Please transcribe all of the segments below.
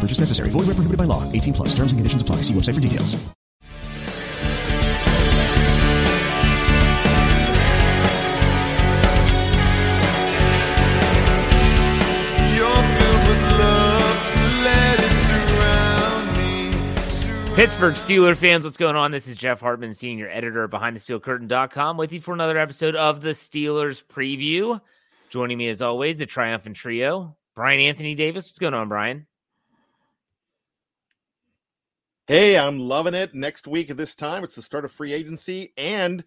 No purchase necessary. Void where prohibited by law. 18 plus. Terms and conditions apply. See website for details. Pittsburgh Steeler fans, what's going on? This is Jeff Hartman, senior editor of BehindTheSteelCurtain.com, with you for another episode of the Steelers preview. Joining me, as always, the triumphant trio, Bryan Anthony Davis. What's going on, Bryan? Hey, I'm loving it. Next week at this time, it's the start of free agency, and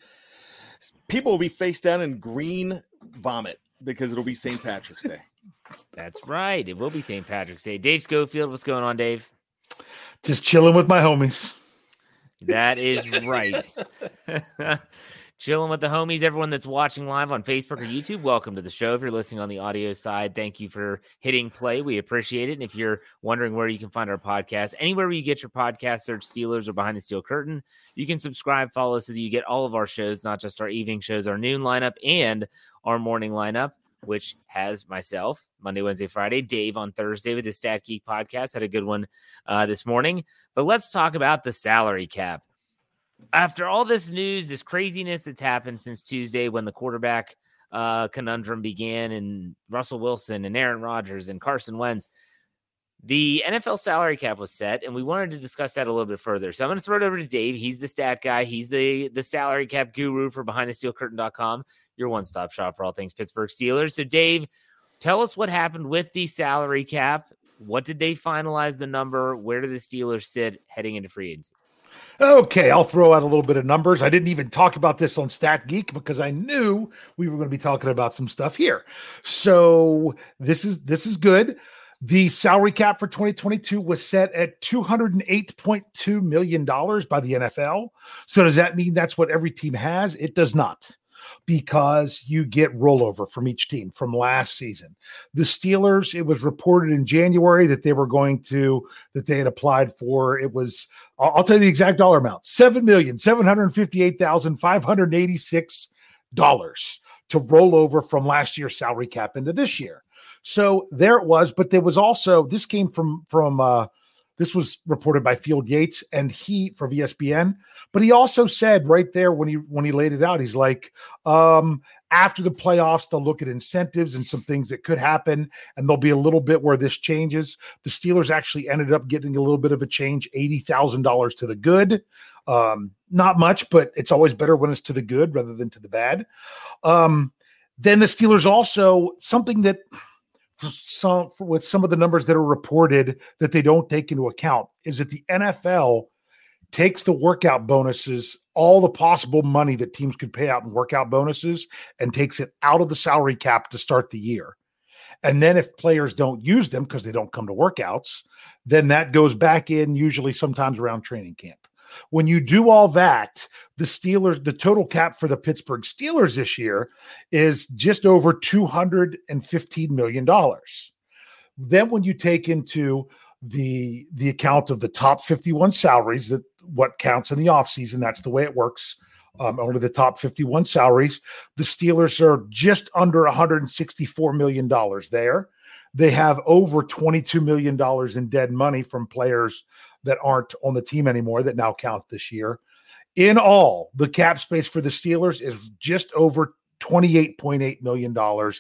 people will be face down in green vomit because it'll be St. Patrick's Day. That's right. It will be St. Patrick's Day. Dave Schofield, what's going on, Dave? Just chilling with my homies. That is right. Chilling with the homies. Everyone that's watching live on Facebook or YouTube, welcome to the show. If you're listening on the audio side, thank you for hitting play. We appreciate it. And if you're wondering where you can find our podcast, anywhere where you get your podcast, search Steelers or Behind the Steel Curtain. You can subscribe, follow so that you get all of our shows, not just our evening shows, our noon lineup, and our morning lineup which has myself Monday, Wednesday, Friday, Dave on Thursday with the Stat Geek podcast. Had a good one uh, this morning. But let's talk about the salary cap. After all this news, this craziness that's happened since Tuesday when the quarterback uh, conundrum began, and Russell Wilson and Aaron Rodgers and Carson Wentz, the NFL salary cap was set, and we wanted to discuss that a little bit further. So I'm going to throw it over to Dave. He's the stat guy. He's the the salary cap guru for BehindTheSteelCurtain.com your one stop shop for all things Pittsburgh Steelers. So, Dave, tell us what happened with the salary cap. What did they finalize the number? Where do the Steelers sit heading into free agency? Okay, I'll throw out a little bit of numbers. I didn't even talk about this on Stat Geek because I knew we were going to be talking about some stuff here. So this is this is good. The salary cap for 2022 was set at 208.2 million dollars by the NFL. So does that mean that's what every team has? It does not because you get rollover from each team from last season. The Steelers, it was reported in January that they were going to, that they had applied for, it was, I'll, tell you the exact dollar amount $7,758,586 to roll over from last year's salary cap into this year. So there it was, but there was also, this came from, from, uh, this was reported by Field Yates and he for ESPN. But he also said right there when he when he laid it out, he's like, um, after the playoffs, they'll look at incentives and some things that could happen, and there'll be a little bit where this changes. The Steelers actually ended up getting a little bit of a change, eighty thousand dollars to the good. Um, not much, but it's always better when it's to the good rather than to the bad. Um, then the Steelers also something that some with some of the numbers that are reported that they don't take into account is that the NFL takes the workout bonuses, all the possible money that teams could pay out in workout bonuses, and takes it out of the salary cap to start the year. And then if players don't use them because they don't come to workouts, then that goes back in usually sometimes around training camp. When you do all that, the Steelers, the total cap for the Pittsburgh Steelers this year is just over $215 million. Then when you take into the the account of the top 51 salaries that what counts in the offseason, that's the way it works. Um, only the top 51 salaries. The Steelers are just under 164 million dollars there. They have over 22 million dollars in dead money from players that aren't on the team anymore that now count this year. In all, the cap space for the Steelers is just over $28.8 million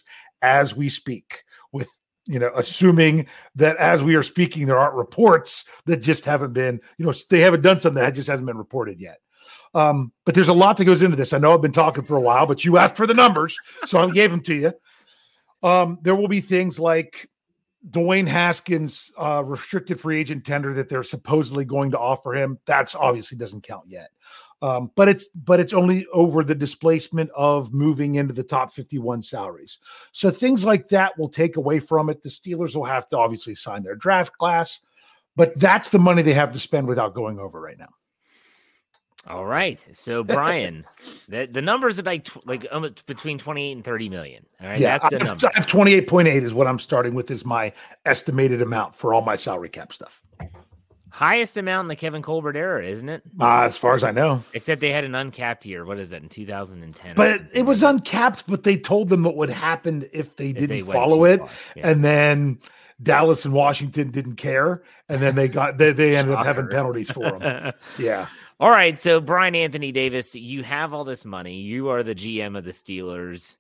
as we speak, with you know, assuming that as we are speaking, there aren't reports that just haven't been, you know, they haven't done something that just hasn't been reported yet. Um, but there's a lot that goes into this. I know I've been talking for a while, but you asked for the numbers, so I gave them to you. Um, there will be things like Dwayne Haskins uh, restricted free agent tender that they're supposedly going to offer him. That's obviously doesn't count yet. Um, but it's but it's only over the displacement of moving into the top 51 salaries. So things like that will take away from it. The Steelers will have to obviously sign their draft class, but that's the money they have to spend without going over right now. All right. So Bryan, the the numbers about tw- like um, between 28 and 30 million. All right. Yeah, That's the number. I have 28.8 is what I'm starting with is my estimated amount for all my salary cap stuff. Highest amount in the Kevin Colbert era, isn't it? Uh, as far as I know. Except they had an uncapped year. What is that in 2010? But it was uncapped, but they told them what would happen if they If didn't they follow it. yeah. And then Dallas and Washington didn't care. And then they got they, they ended up having penalties for them. yeah. All right, so Bryan Anthony Davis, you have all this money. You are the GM of the Steelers.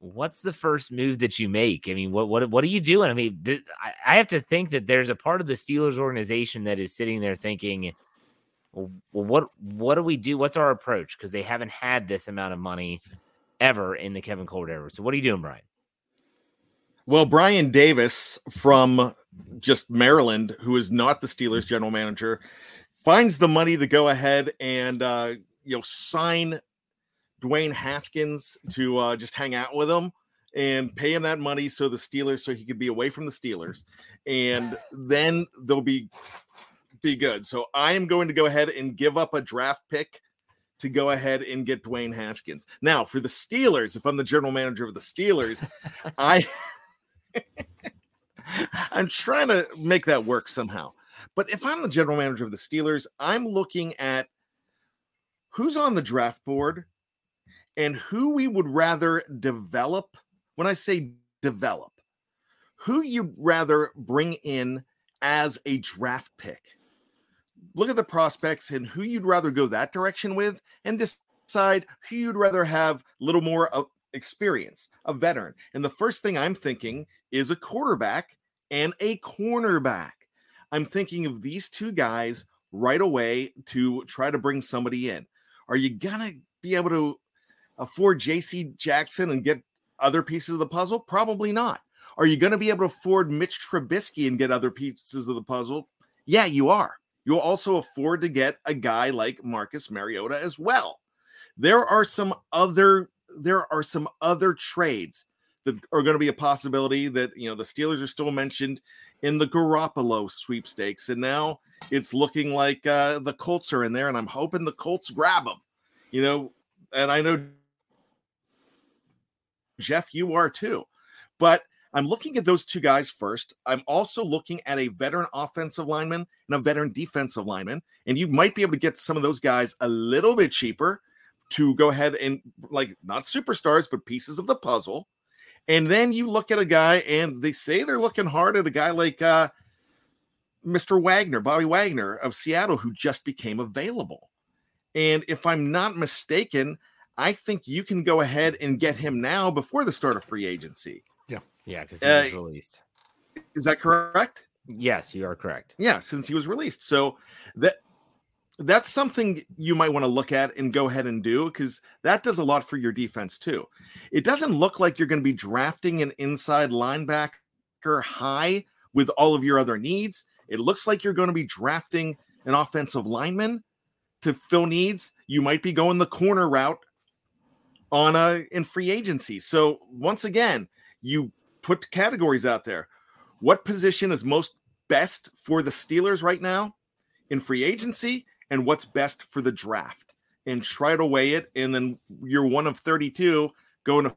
What's the first move that you make? I mean, what what what are you doing? I mean, th- I, have to think that there's a part of the Steelers organization that is sitting there thinking, well, what what do we do? What's our approach? Because they haven't had this amount of money ever in the Kevin Colbert era. So, what are you doing, Bryan? Well, Bryan Davis from just Maryland, who is not the Steelers general manager, finds the money to go ahead and uh, you know sign Dwayne Haskins to uh, just hang out with him and pay him that money so the Steelers so he could be away from the Steelers, and then they'll be be good. So I am going to go ahead and give up a draft pick to go ahead and get Dwayne Haskins. Now, for the Steelers, if I'm the general manager of the Steelers, I I'm trying to make that work somehow. But if I'm the general manager of the Steelers, I'm looking at who's on the draft board and who we would rather develop. When I say develop, who you'd rather bring in as a draft pick. Look at the prospects and who you'd rather go that direction with and decide who you'd rather have a little more of experience, a veteran. And the first thing I'm thinking is a quarterback and a cornerback. I'm thinking of these two guys right away to try to bring somebody in. Are you to be able to afford JC Jackson and get other pieces of the puzzle? Probably not. Are you going to be able to afford Mitch Trubisky and get other pieces of the puzzle? Yeah, you are. You'll also afford to get a guy like Marcus Mariota as well. There are some other there are some other trades that are going to be a possibility that you know the Steelers are still mentioned in the Garoppolo sweepstakes, and now it's looking like uh, the Colts are in there, and I'm hoping the Colts grab them. You know, and I know Jeff, you are too, but I'm looking at those two guys first. I'm also looking at a veteran offensive lineman and a veteran defensive lineman, and you might be able to get some of those guys a little bit cheaper to go ahead and like not superstars, but pieces of the puzzle. And then you look at a guy, and they say they're looking hard at a guy like uh, Mr. Wagner, Bobby Wagner of Seattle, who just became available. And if I'm not mistaken, I think you can go ahead and get him now before the start of free agency. Yeah, Yeah. because he was Uh, released. Is that correct? Yes, you are correct. Yeah, since he was released. So that that's something you might want to look at and go ahead and do because that does a lot for your defense too. It doesn't look like you're going to be drafting an inside linebacker high with all of your other needs. It looks like you're going to be drafting an offensive lineman to fill needs. You might be going the corner route on a in free agency. So once again, you put categories out there. What position is most best for the Steelers right now in free agency and what's best for the draft. And try to weigh it and then you're one of 32 going to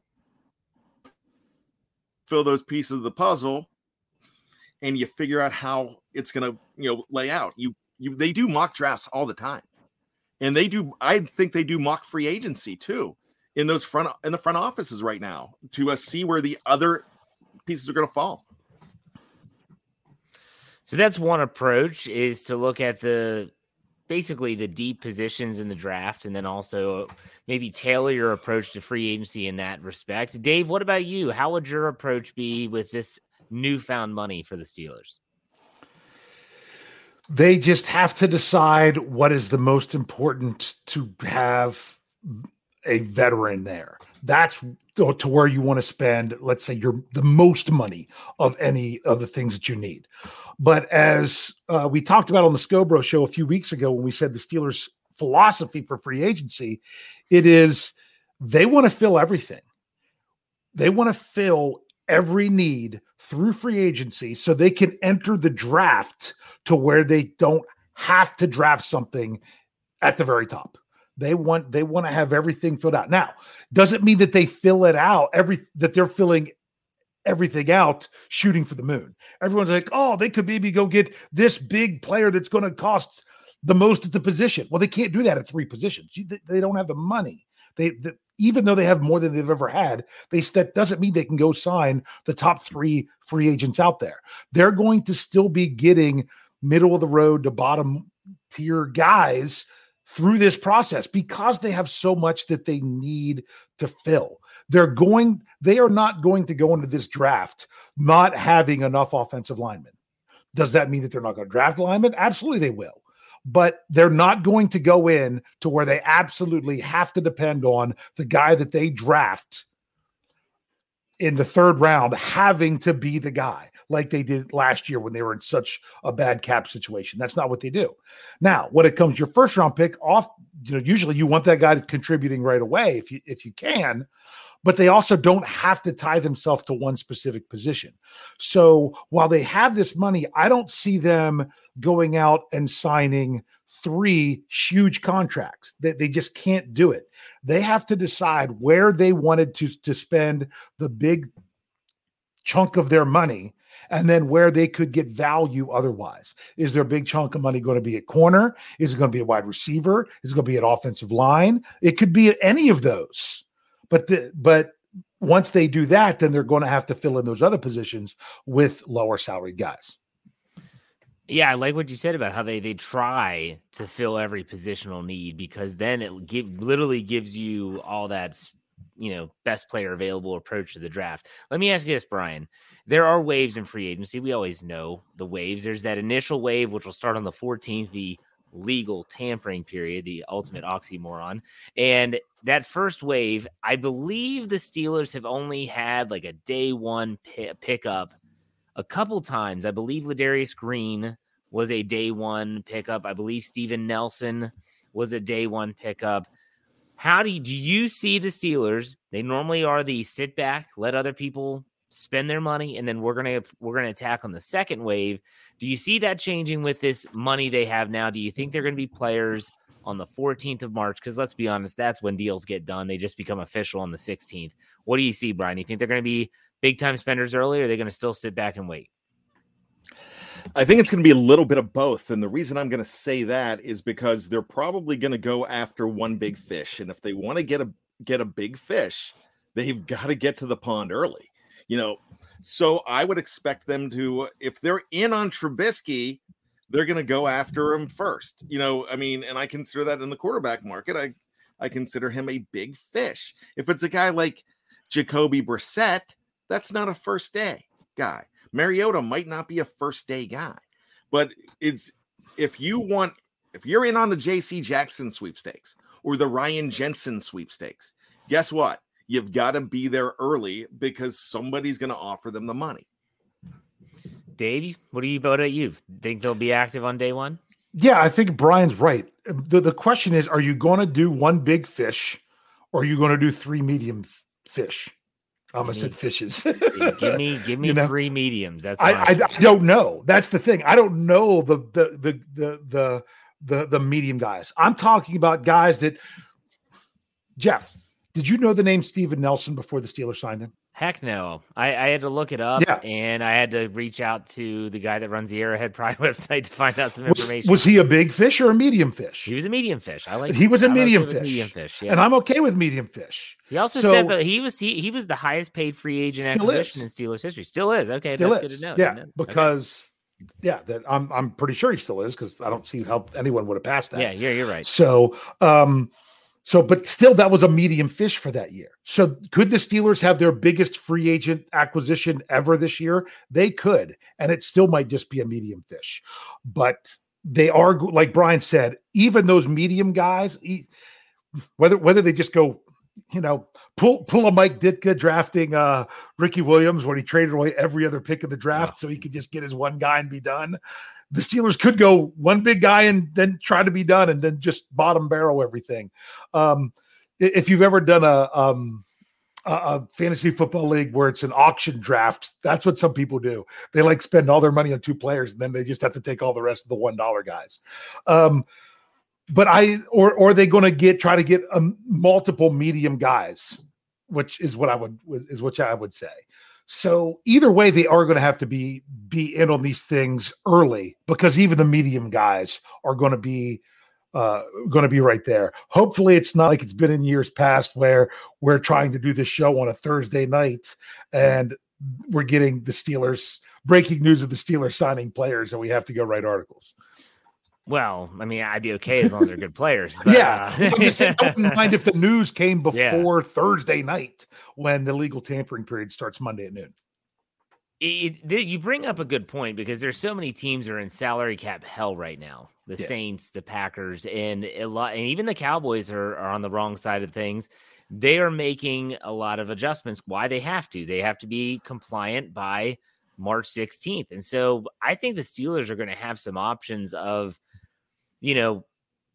fill those pieces of the puzzle and you figure out how it's going to you know lay out. You you they do mock drafts all the time. And they do i think they do mock free agency too in those front in the front offices right now to uh, see where the other pieces are going to fall. So that's one approach is to look at the basically the deep positions in the draft and then also maybe tailor your approach to free agency in that respect. Dave, what about you? How would your approach be with this newfound money for the Steelers? They just have to decide what is the most important to have a veteran there. That's to where you want to spend, let's say, your the most money of any of the things that you need. But as uh, we talked about on the Scobro show a few weeks ago, when we said the Steelers' philosophy for free agency, it is they want to fill everything. They want to fill every need through free agency so they can enter the draft to where they don't have to draft something at the very top. They want they want to have everything filled out. Now, doesn't mean that they fill it out every that they're filling everything out shooting for the moon. Everyone's like, "Oh, they could maybe go get this big player that's going to cost the most at the position." Well, they can't do that at three positions. They don't have the money. They, even though they have more than they've ever had, they that doesn't mean they can go sign the top three free agents out there. They're going to still be getting middle of the road to bottom tier guys through this process because they have so much that they need to fill. They're going, they are not going to go into this draft not having enough offensive linemen. Does that mean that they're not going to draft linemen? Absolutely, they will. But they're not going to go in to where they absolutely have to depend on the guy that they draft in the third round having to be the guy like they did last year when they were in such a bad cap situation. That's not what they do. Now, when it comes your first round pick, off, you know, usually you want that guy contributing right away if you if you can, but they also don't have to tie themselves to one specific position. So while they have this money, I don't see them going out and signing three huge contracts. They, they just can't do it. They have to decide where they wanted to, to spend the big chunk of their money and then where they could get value otherwise. Is there a big chunk of money going to be at corner? Is it going to be a wide receiver? Is it going to be an offensive line? It could be any of those. But the, but once they do that, then they're going to have to fill in those other positions with lower salaried guys. Yeah, I like what you said about how they they try to fill every positional need because then it give literally gives you all that you know best player available approach to the draft. Let me ask you this, Bryan. There are waves in free agency. We always know the waves. There's that initial wave which will start on the 14th, the legal tampering period, the ultimate oxymoron. And that first wave, I believe the Steelers have only had like a day one p- pickup a couple times. I believe Ladarius Green was a day one pickup. I believe Steven Nelson was a day one pickup. How do you, do you see the Steelers? They normally are the sit back, let other people spend their money, and then we're gonna we're gonna attack on the second wave. Do you see that changing with this money they have now? Do you think they're gonna be players on the 14th of March? Because let's be honest, that's when deals get done. They just become official on the 16th. What do you see, Bryan? You think they're gonna be big time spenders early, or are they gonna still sit back and wait? I think it's going to be a little bit of both. And the reason I'm going to say that is because they're probably going to go after one big fish. And if they want to get a get a big fish, they've got to get to the pond early you know, so I would expect them to, if they're in on Trubisky, they're going to go after him first. You know, I mean, and I consider that in the quarterback market. I I consider him a big fish. If it's a guy like Jacoby Brissett, that's not a first day guy. Mariota might not be a first day guy, but it's if you want if you're in on the JC Jackson sweepstakes or the Ryan Jensen sweepstakes, guess what? You've got to be there early because somebody's going to offer them the money. Dave, what do you vote at you? Think they'll be active on day one? Yeah, I think Bryan's right. The, the question is, are you going to do one big fish or are you going to do three medium f- fish? I almost said fishes. give me give me You know, three mediums. That's I, I, I don't know. That's the thing. I don't know the the the the the the, the medium guys. I'm talking about guys that Jeff, did you know the name Steven Nelson before the Steelers signed him? Heck no. I, I had to look it up Yeah. and I had to reach out to the guy that runs the Arrowhead Pride website to find out some Was, information. was he a big fish or a medium fish? He was a medium fish. I like He was a I'm okay medium with fish. Medium fish. Yeah. And I'm okay with medium fish. he also so- said that he was he, he was the highest paid free agent acquisition in. Steelers history. Still is. Okay, Still that's is. good to know. Yeah, know. Okay. because yeah, that I'm I'm pretty sure he still is because I don't see how anyone would have passed that. yeah, yeah, you're right. So, um, so, but still, that was a medium fish for that year. So, could the Steelers have their biggest free agent acquisition ever this year? They could, and it still might just be a medium fish. But they are, like Bryan said, even those medium guys, whether whether they just go, you know, pull pull a Mike Ditka drafting uh Ricky Williams when he traded away every other pick of the draft so he could just get his one guy and be done. The Steelers could go one big guy and then try to be done and then just bottom barrel everything. Um if you've ever done a um a, fantasy football league where it's an auction draft, that's what some people do. They like spend all their money on two players and then they just have to take all the rest of the one dollar guys. Um but I or or are they going to get try to get um, multiple medium guys, which is what I would is what I would say. So either way, they are going to have to be be in on these things early because even the medium guys are going to be uh, going to be right there. Hopefully, it's not like it's been in years past where we're trying to do this show on a Thursday night and we're getting the Steelers breaking news of the Steelers signing players and we have to go write articles. Well, I mean, I'd be okay as long as they're good players. But, yeah, uh, I'm just saying, I wouldn't mind if the news came before Yeah. Thursday night when the legal tampering period starts Monday at noon. it, it- you bring up a good point because there's so many teams are in salary cap hell right now. The Yeah. Saints, the Packers, and a lot, and even the Cowboys are, are on the wrong side of things. They are making a lot of adjustments. Why they have to? They have to be compliant by March 16th, and so I think the Steelers are going to have some options of, you know,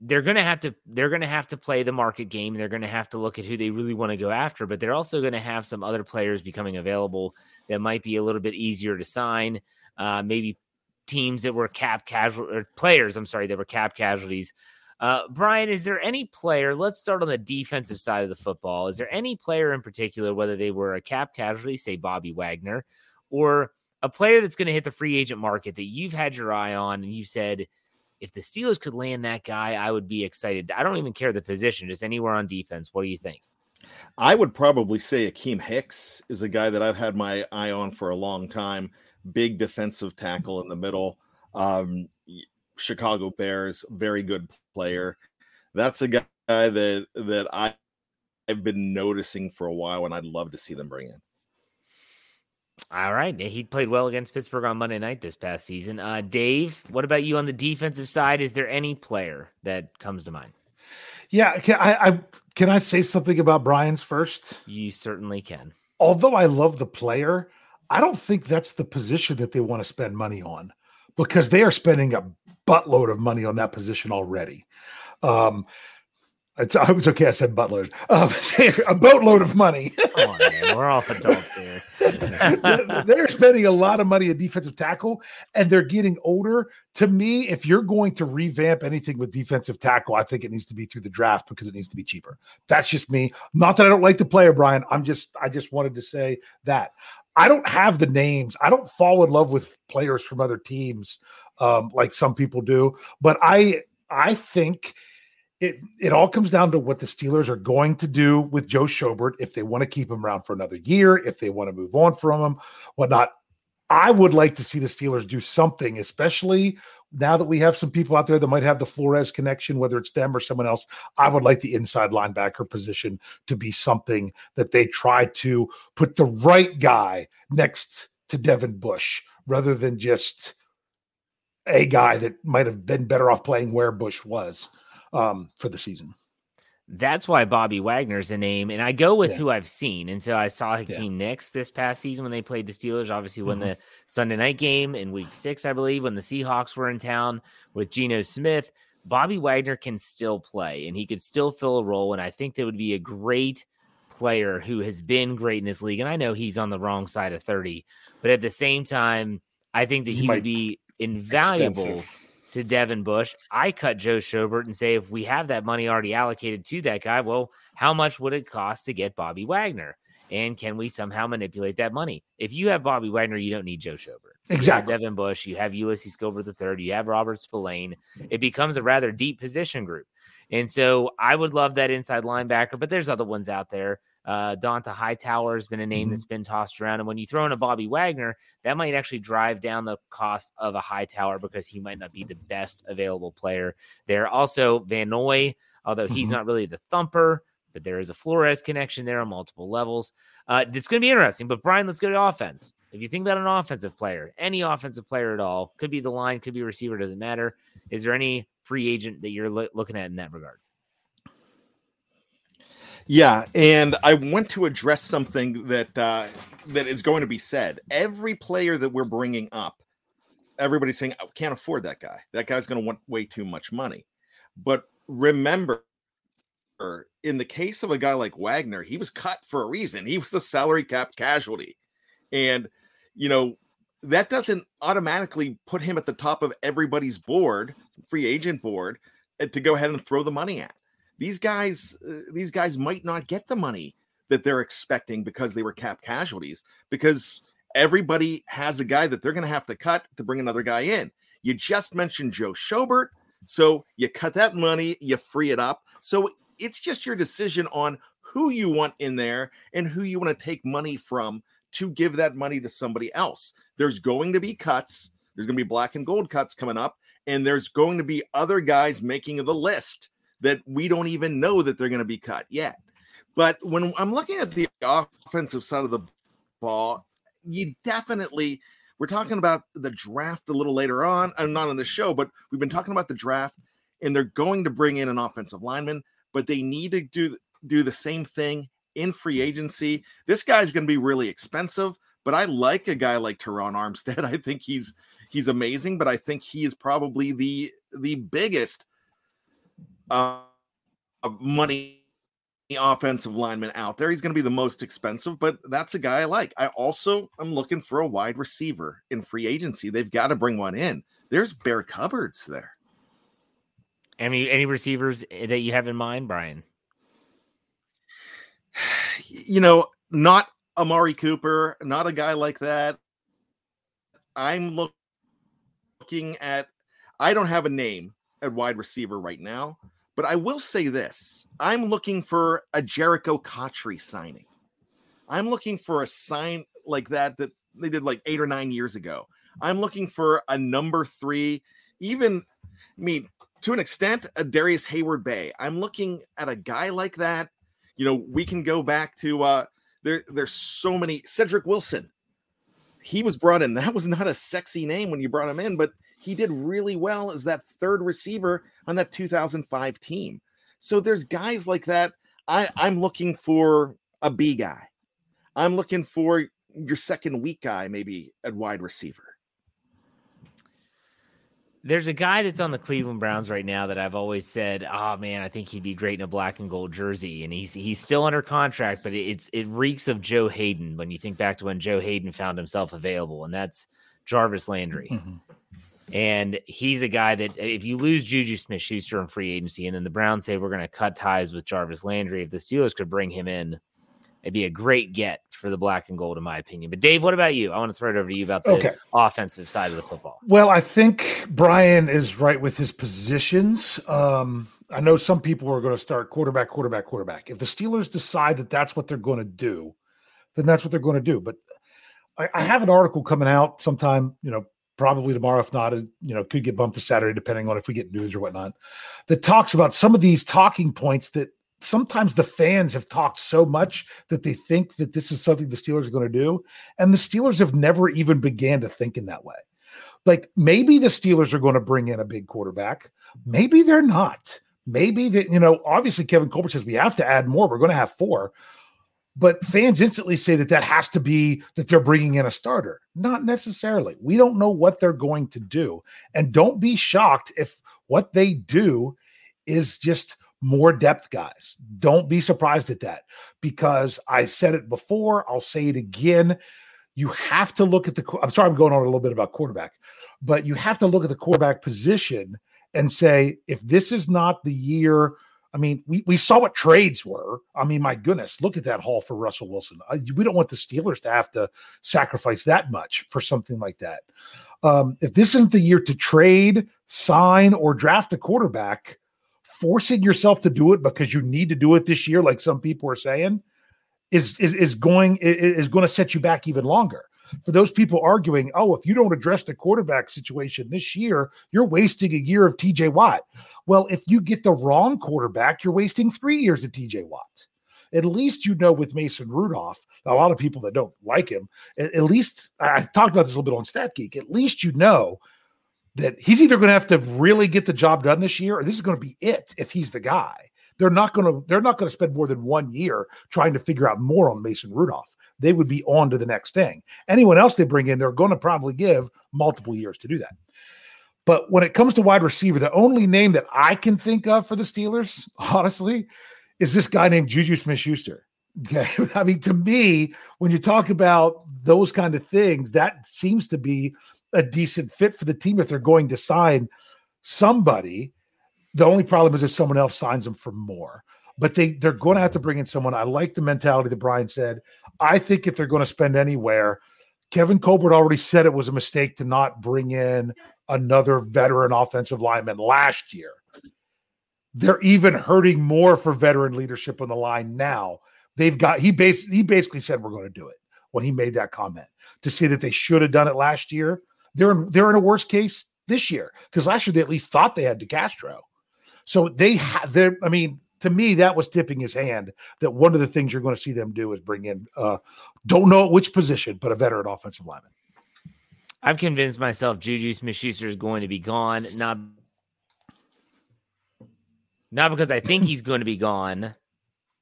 they're going to have to they're going to have to play the market game. They're going to have to look at who they really want to go after, but they're also going to have some other players becoming available that might be a little bit easier to sign. Uh, maybe teams that were cap casual or players, I'm sorry, that were cap casualties. Uh, Bryan, is there any player? Let's start on the defensive side of the football. Is there any player in particular, whether they were a cap casualty, say Bobby Wagner, or a player that's going to hit the free agent market that you've had your eye on and you've said, if the Steelers could land that guy, I would be excited. I don't even care the position, just anywhere on defense. What do you think? I would probably say Akiem Hicks is a guy that I've had my eye on for a long time. Big defensive tackle in the middle. Um, Chicago Bears, very good player. That's a guy that that I I've been noticing for a while, and I'd love to see them bring in. All right. He played well against Pittsburgh on Monday night this past season. Uh, Dave, what about you on the defensive side? Is there any player that comes to mind? Yeah, can I, I can I say something about Bryan's first? You certainly can. Although I love the player, I don't think that's the position that they want to spend money on because they are spending a buttload of money on that position already. Um, it's, I was okay. I said buttload, um, a boatload of money. Come on, man. We're all adults here. they're they're spending a lot of money at defensive tackle and they're getting older. To me, if you're going to revamp anything with defensive tackle, I think it needs to be through the draft because it needs to be cheaper. That's just me. Not that I don't like the player, Bryan. I'm just I just wanted to say that. I don't have the names. I don't fall in love with players from other teams um, like some people do, but I I think it it all comes down to what the Steelers are going to do with Joe Schobert if they want to keep him around for another year, if they want to move on from him, whatnot. I would like to see the Steelers do something, especially now that we have some people out there that might have the Flores connection, whether it's them or someone else. I would like the inside linebacker position to be something that they try to put the right guy next to Devin Bush rather than just a guy that might have been better off playing where Bush was um, for the season. That's why Bobby Wagner's a name, and I go with Yeah. who I've seen. And so I saw Hakeem Nicks this past season when they played the Steelers. Obviously, won Mhm. the Sunday night game in Week Six, I believe, when the Seahawks were in town with Geno Smith. Bobby Wagner can still play, and he could still fill a role. And I think that would be a great player who has been great in this league. And I know he's on the wrong side of thirty, but at the same time, I think that He he would be invaluable Expensive. To Devin Bush. I cut Joe Schobert and say, if we have that money already allocated to that guy, well, how much would it cost to get Bobby Wagner? And can we somehow manipulate that money? If you have Bobby Wagner, you don't need Joe Schobert. You have Exactly. Devin Bush, you have Ulysses Gilbert III, you have Robert Spillane. It becomes a rather deep position group. And so I would love that inside linebacker, but there's other ones out there. Uh, Dont'a Hightower has been a name Mhm. that's been tossed around. And when you throw in a Bobby Wagner, that might actually drive down the cost of a Hightower because he might not be the best available player there. Also, Van Noy, although he's Mhm. not really the thumper, but there is a Flores connection there on multiple levels. Uh, it's going to be interesting. But Bryan, let's go to offense. If you think about an offensive player, any offensive player at all, could be the line, could be receiver, doesn't matter. Is there any free agent that you're lo- looking at in that regard? Yeah, and I want to address something that uh, that is going to be said. Every player that we're bringing up, everybody's saying, "I can't afford that guy. That guy's going to want way too much money." But remember, in the case of a guy like Wagner, he was cut for a reason. He was a salary cap casualty, and you know that doesn't automatically put him at the top of everybody's board, free agent board, to go ahead and throw the money at these guys uh, these guys might not get the money that they're expecting because they were cap casualties because everybody has a guy that they're going to have to cut to bring another guy in. You just mentioned joe schobert so you cut that money you free it up. So it's just your decision on who you want in there and who you want to take money from to give that money to somebody else. There's going to be cuts there's going to be black and gold cuts coming up and there's going to be other guys making the list that we don't even know that they're going to be cut yet. But when I'm looking at the offensive side of the ball, you definitely we're talking about the draft a little later on. I'm not on the show, but we've been talking about the draft, and they're going to bring in an offensive lineman, but they need to do do the same thing in free agency. This guy's going to be really expensive, but I like a guy like Terron Armstead. I think he's he's amazing, but I think he is probably the the biggest uh, money offensive lineman out there. He's going to be the most expensive, but that's a guy I like. I also am looking for a wide receiver in free agency. They've got to bring one in. There's bare cupboards there. Any any receivers that you have in mind, Bryan? You know, not Amari Cooper, not a guy like that. I'm look- looking at, I don't have a name at wide receiver right now, but I will say this I'm looking for a Jerricho Cotchery signing. I'm looking for a sign like that that they did like eight or nine years ago. I'm looking for a number three, even, I mean, to an extent, a Darrius Heyward-Bey. I'm looking at a guy like that. You know, we can go back to uh there, there's so many Cedrick Wilson. He was brought in. That was not a sexy name when you brought him in, but he did really well as that third receiver on that 2005 team. So there's guys like that. I, I'm looking for a B guy. I'm looking for your second week guy, maybe at wide receiver. There's a guy that's on the Cleveland Browns right now that I've always said, "Oh man, I think he'd be great in a black and gold jersey." And he's he's still under contract, but it's it reeks of Joe Haden when you think back to when Joe Haden found himself available, and that's Jarvis Landry. Mm-hmm. And he's a guy that if you lose Juju Smith Schuster in free agency, and then the Browns say we're going to cut ties with Jarvis Landry, if the Steelers could bring him in, it'd be a great get for the black and gold, in my opinion. But Dave, what about you? I want to throw it over to you about the Okay. offensive side of the football. Well, I think Bryan is right with his positions. Um, I know some people are going to start quarterback, quarterback, quarterback. If the Steelers decide that that's what they're going to do, then that's what they're going to do. But I, I have an article coming out sometime, you know, probably tomorrow. If not, you know, could get bumped to Saturday, depending on if we get news or whatnot, that talks about some of these talking points that sometimes the fans have talked so much that they think that this is something the Steelers are going to do. And the Steelers have never even began to think in that way. Like maybe the Steelers are going to bring in a big quarterback. Maybe they're not. Maybe that, you know, obviously Kevin Colbert says we have to add more. We're going to have four. But fans instantly say that that has to be that they're bringing in a starter. Not necessarily. We don't know what they're going to do. And don't be shocked if what they do is just more depth guys. Don't be surprised at that because I said it before. I'll say it again. You have to look at the. I'm sorry, I'm going on a little bit about quarterback, but you have to look at the quarterback position and say if this is not the year. I mean, we, we saw what trades were. I mean, my goodness, look at that haul for Russell Wilson. I, we don't want the Steelers to have to sacrifice that much for something like that. Um, if this isn't the year to trade, sign, or draft a quarterback, forcing yourself to do it because you need to do it this year, like some people are saying, is is, is going is going to set you back even longer. For those people arguing, oh, if you don't address the quarterback situation this year, you're wasting a year of TJ Watt. Well, if you get the wrong quarterback, you're wasting three years of TJ Watt. At least you know with Mason Rudolph, a lot of people that don't like him, at, at least I talked about this a little bit on Stat Geek. At least you know that he's either going to have to really get the job done this year, or this is going to be it if he's the guy. They're not going to they're not going to spend more than one year trying to figure out more on Mason Rudolph. They would be on to the next thing. Anyone else they bring in, they're going to probably give multiple years to do that. But when it comes to wide receiver, the only name that I can think of for the Steelers, honestly, is this guy named Juju Smith Schuster. Okay. I mean, to me, when you talk about those kind of things, that seems to be a decent fit for the team if they're going to sign somebody. The only problem is if someone else signs them for more. But they they're going to have to bring in someone. I like the mentality that Bryan said. I think if they're going to spend anywhere, Kevin Colbert already said it was a mistake to not bring in another veteran offensive lineman last year. They're even hurting more for veteran leadership on the line now. They've got he bas- he basically said we're going to do it when he made that comment to say that they should have done it last year. They're in, they're in a worse case this year because last year they at least thought they had DeCastro. So they have I mean, to me, that was tipping his hand that one of the things you're going to see them do is bring in uh don't know which position, but a veteran offensive lineman. I've convinced myself Juju Smith Schuster is going to be gone, not not because I think he's going to be gone,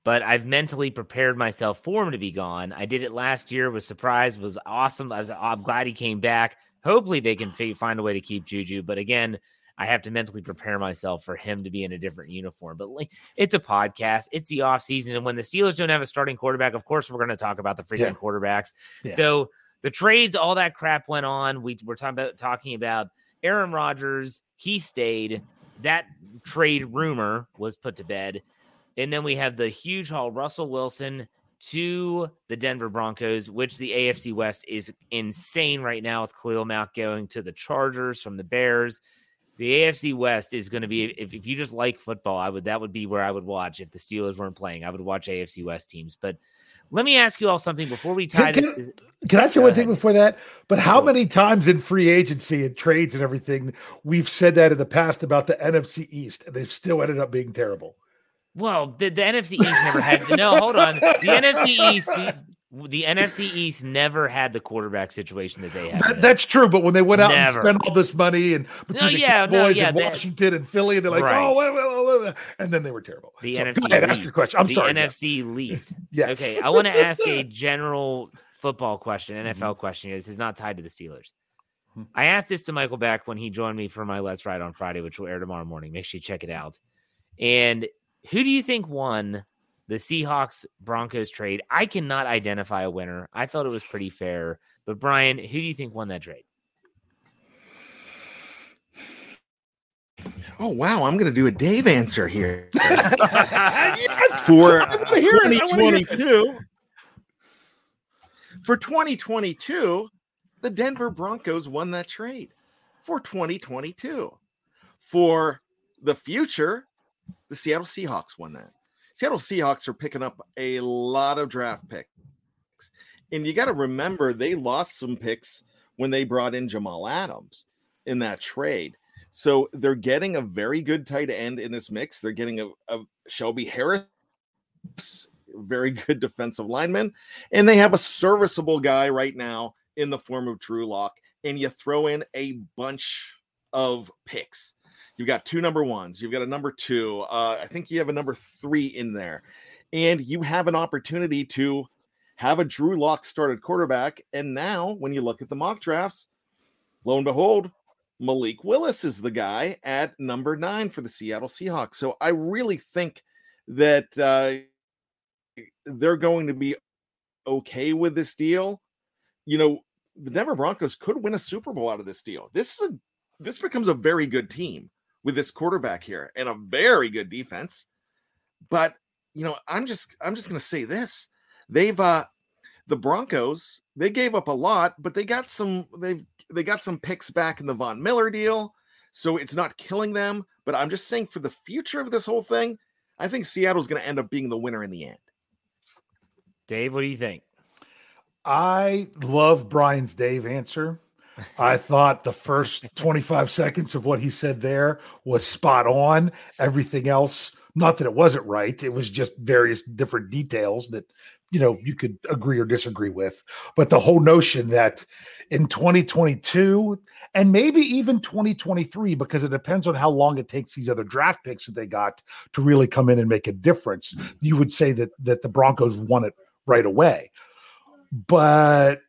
but I've mentally prepared myself for him to be gone. I did it last year, was surprised, was awesome. I was, I'm glad he came back. Hopefully, they can find a way to keep Juju. But again, I have to mentally prepare myself for him to be in a different uniform. But like, it's a podcast, it's the off season, and when the Steelers don't have a starting quarterback, of course we're going to talk about the freaking yeah. quarterbacks. Yeah. So the trades, all that crap went on. We were talking about talking about Aaron Rodgers. He stayed. That trade rumor was put to bed, and then we have the huge haul Russell Wilson to the Denver Broncos, which the AFC West is insane right now with Khalil Mack going to the Chargers from the Bears. The AFC West is going to be if, if you just like football, I would that would be where I would watch if the Steelers weren't playing. I would watch AFC West teams. But let me ask you all something before we tie can, this. Can I say one thing before that? But how many times in free agency and trades and everything we've said that in the past about the NFC East, and they've still ended up being terrible. Well, the, the NFC East never had. No, hold on. The NFC East, the, the, NFC East never had the quarterback situation that they had. That, that's true, but when they went out never. and spent all this money and between no, the yeah, Cowboys no, yeah, and Washington and Philly, they're like, right. oh, wait, wait, wait, and then they were terrible. The so, NFC. Ahead, ask your question. I'm the sorry. NFC least. yes. Okay, I want to ask a general football question, NFL Mm-hmm. question. This is not tied to the Steelers. I asked this to Michael Beck when he joined me for my Let's Ride on Friday, which will air tomorrow morning. Make sure you check it out. And who do you think won the Seahawks Broncos trade? I cannot identify a winner. I felt it was pretty fair. But Bryan, who do you think won that trade? Oh wow, I'm going to do a Dave answer here. yes! For 2022. For 2022, the Denver Broncos won that trade. For 2022. For the future, the Seattle Seahawks won that. Seattle Seahawks are picking up a lot of draft picks. And you got to remember they lost some picks when they brought in Jamal Adams in that trade. So they're getting a very good tight end in this mix. They're getting a, a Shelby Harris, very good defensive lineman, and they have a serviceable guy right now in the form of Drew Lock and you throw in a bunch of picks. You've got two number ones, you've got a number two. Uh, I think you have a number three in there, and you have an opportunity to have a Drew Lock started quarterback. And now, when you look at the mock drafts, lo and behold, Malik Willis is the guy at number nine for the Seattle Seahawks. So I really think that uh, they're going to be okay with this deal. You know, the Denver Broncos could win a Super Bowl out of this deal. This is a this becomes a very good team with this quarterback here and a very good defense. But you know, I'm just I'm just to say this. They've uh the Broncos, they gave up a lot, but they got some they've they got some picks back in the Von Miller deal. So it's not killing them, but I'm just saying for the future of this whole thing, I think Seattle's going to end up being the winner in the end. Dave, what do you think? I love Bryan's Dave answer. I thought the first 25 seconds of what he said there was spot on. Everything else, not that it wasn't right, it was just various different details that you know you could agree or disagree with. But the whole notion that in 2022 and maybe even 2023, because it depends on how long it takes these other draft picks that they got to really come in and make a difference, you would say that that the Broncos won it right away. But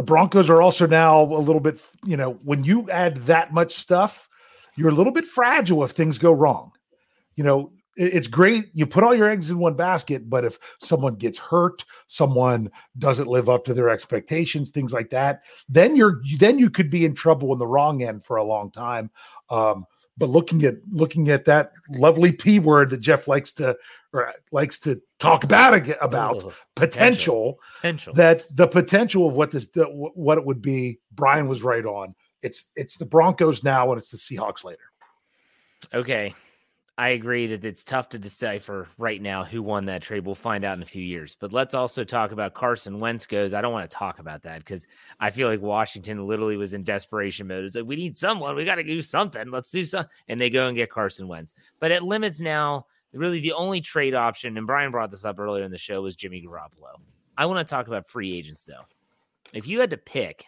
the Broncos are also now a little bit, you know, when you add that much stuff, you're a little bit fragile if things go wrong. You know, it's great you put all your eggs in one basket, but if someone gets hurt, someone doesn't live up to their expectations, things like that, then you're then you could be in trouble in the wrong end for a long time. Um, but looking at looking at that lovely p word that Jeff likes to or likes to talk about about Ugh, potential, Potential. that the potential of what this the, what it would be. Bryan was right on. It's it's the Broncos now and it's the Seahawks later. Okay. I agree that it's tough to decipher right now who won that trade. We'll find out in a few years. But let's also talk about Carson Wentz goes. I don't want to talk about that because I feel like Washington literally was in desperation mode. It's like, we need someone. We got to do something. Let's do something. And they go and get Carson Wentz. But it limits now, really the only trade option, and Bryan brought this up earlier in the show, was Jimmy Garoppolo. I want to talk about free agents, though. If you had to pick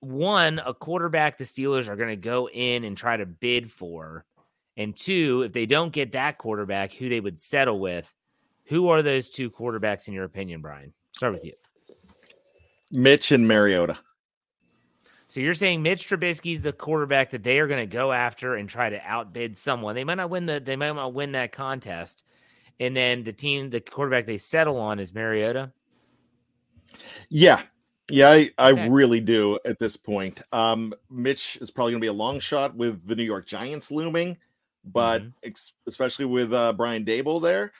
one, a quarterback the Steelers are going to go in and try to bid for, and two, if they don't get that quarterback, who they would settle with, who are those two quarterbacks in your opinion, Bryan? Start with you. Mitch and Mariota. So you're saying Mitch Trubisky's the quarterback that they are going to go after and try to outbid someone. They might not win the they might not win that contest. And then the team, the quarterback they settle on is Mariota. Yeah. Yeah, I, I Okay. really do at this point. Um, Mitch is probably going to be a long shot with the New York Giants looming, but Mm-hmm. ex- especially with uh, Brian Daboll there.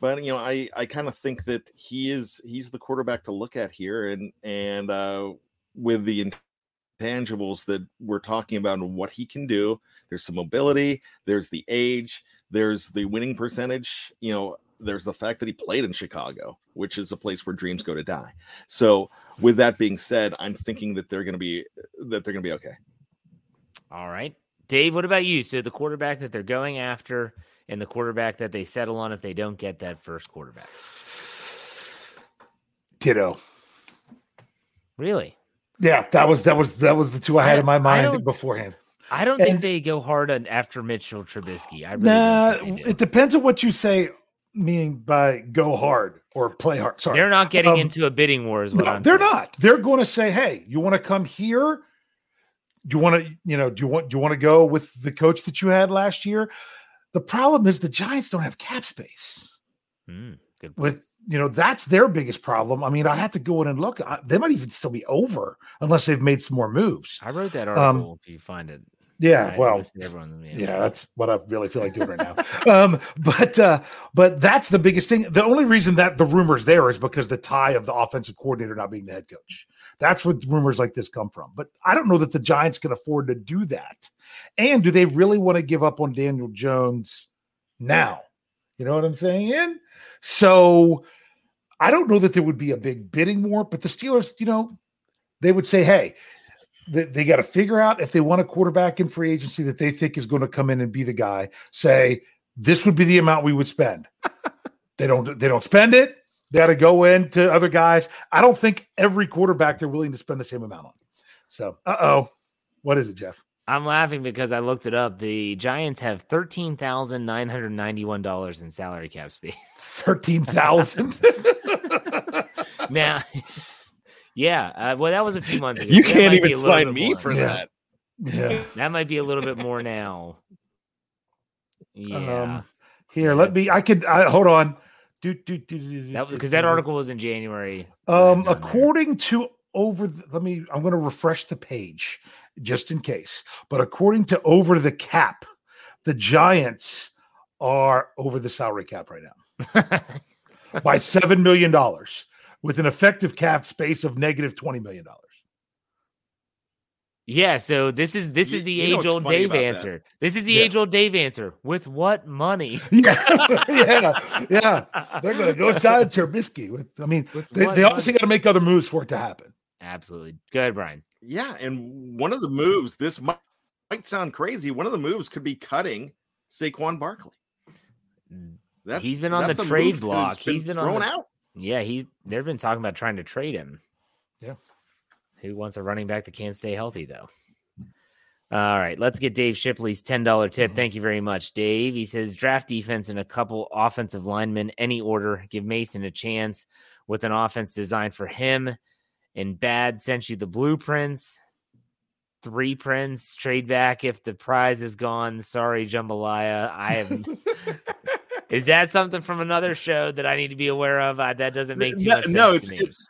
But you know, I I kind of think that he is he's the quarterback to look at here, and and uh, with the intangibles that we're talking about and what he can do, there's some mobility, there's the age, there's the winning percentage. You know, there's the fact that he played in Chicago, which is a place where dreams go to die. So with that being said, I'm thinking that they're going to be that they're going to be okay. All right. Dave, what about you? So the quarterback that they're going after and the quarterback that they settle on if they don't get that first quarterback. Ditto. Really? Yeah, that was that was that was the two I had I- in my mind beforehand. I don't think they go hard on after Mitchell Trubisky. I really Nah, don't think they do. it depends on what you say, meaning by go hard or play hard. Sorry, They're not getting Um, into a bidding war, is what No, I'm they're saying. not. They're going to say, "Hey, you want to come here? Do you want to, you know, do you want do you want to go with the coach that you had last year?" The problem is the Giants don't have cap space. Mm, good. With you know, that's their biggest problem. I mean, I had to go in and look. I- They might even still be over unless they've made some more moves. I wrote that Um, article if you find it. Yeah, well, everyone. yeah, that's what I really feel like doing right now. Um, but uh, but that's the biggest thing. The only reason that the rumors there is because the tie of the offensive coordinator not being the head coach. That's what rumors like this come from. But I don't know that the Giants can afford to do that. And do they really want to give up on Daniel Jones now? You know what I'm saying? And so I don't know that there would be a big bidding war, but the Steelers, you know, they would say, hey, they, they got to figure out if they want a quarterback in free agency that they think is going to come in and be the guy. Say this would be the amount we would spend. they don't. They don't spend it. They got to go into other guys. I don't think every quarterback they're willing to spend the same amount on. So, uh oh, what is it, Jeff? I'm laughing because I looked it up. The Giants have thirteen thousand nine hundred ninety-one dollars in salary cap space. Thirteen thousand. now, yeah, uh, well, that was a few months ago. You That can't even sign me more. for Yeah. that. yeah. That might be a little bit more now. Yeah, Um, here, let me. I could. I, hold on. Do do do do. that because that article was in January. Um, Down there. according to over, the, let me. I'm going to refresh the page just in case. But according to over the cap, the Giants are over the salary cap right now by seven million dollars, with an effective cap space of negative negative twenty million dollars. Yeah, so this is this You- is the you age old Dave about that? answer. This is the Yeah. age old Dave answer. With what money? Yeah, yeah, yeah. They're going to go sign Trubisky. With, I mean, With they, they obviously got to make other moves for it to happen. Absolutely. Go ahead, Bryan. Yeah, and one of the moves, this might, might sound crazy. One of the moves could be cutting Saquon Barkley. Mm. That's He's been on that's the trade block. that's been He's been on thrown the- out. Yeah, he they've been talking about trying to trade him. Yeah. Who wants a running back that can't stay healthy though? All right, let's get Dave Shipley's $10 tip. Mm-hmm. Thank you very much, Dave. He says draft defense and a couple offensive linemen, any order. Give Mason a chance with an offense designed for him. And Bad sent you the blueprints. Three prints, trade back if the prize is gone. Sorry, Jambalaya. I am Is that something from another show that I need to be aware of? Uh, that doesn't make too no, much no, it's to me. it's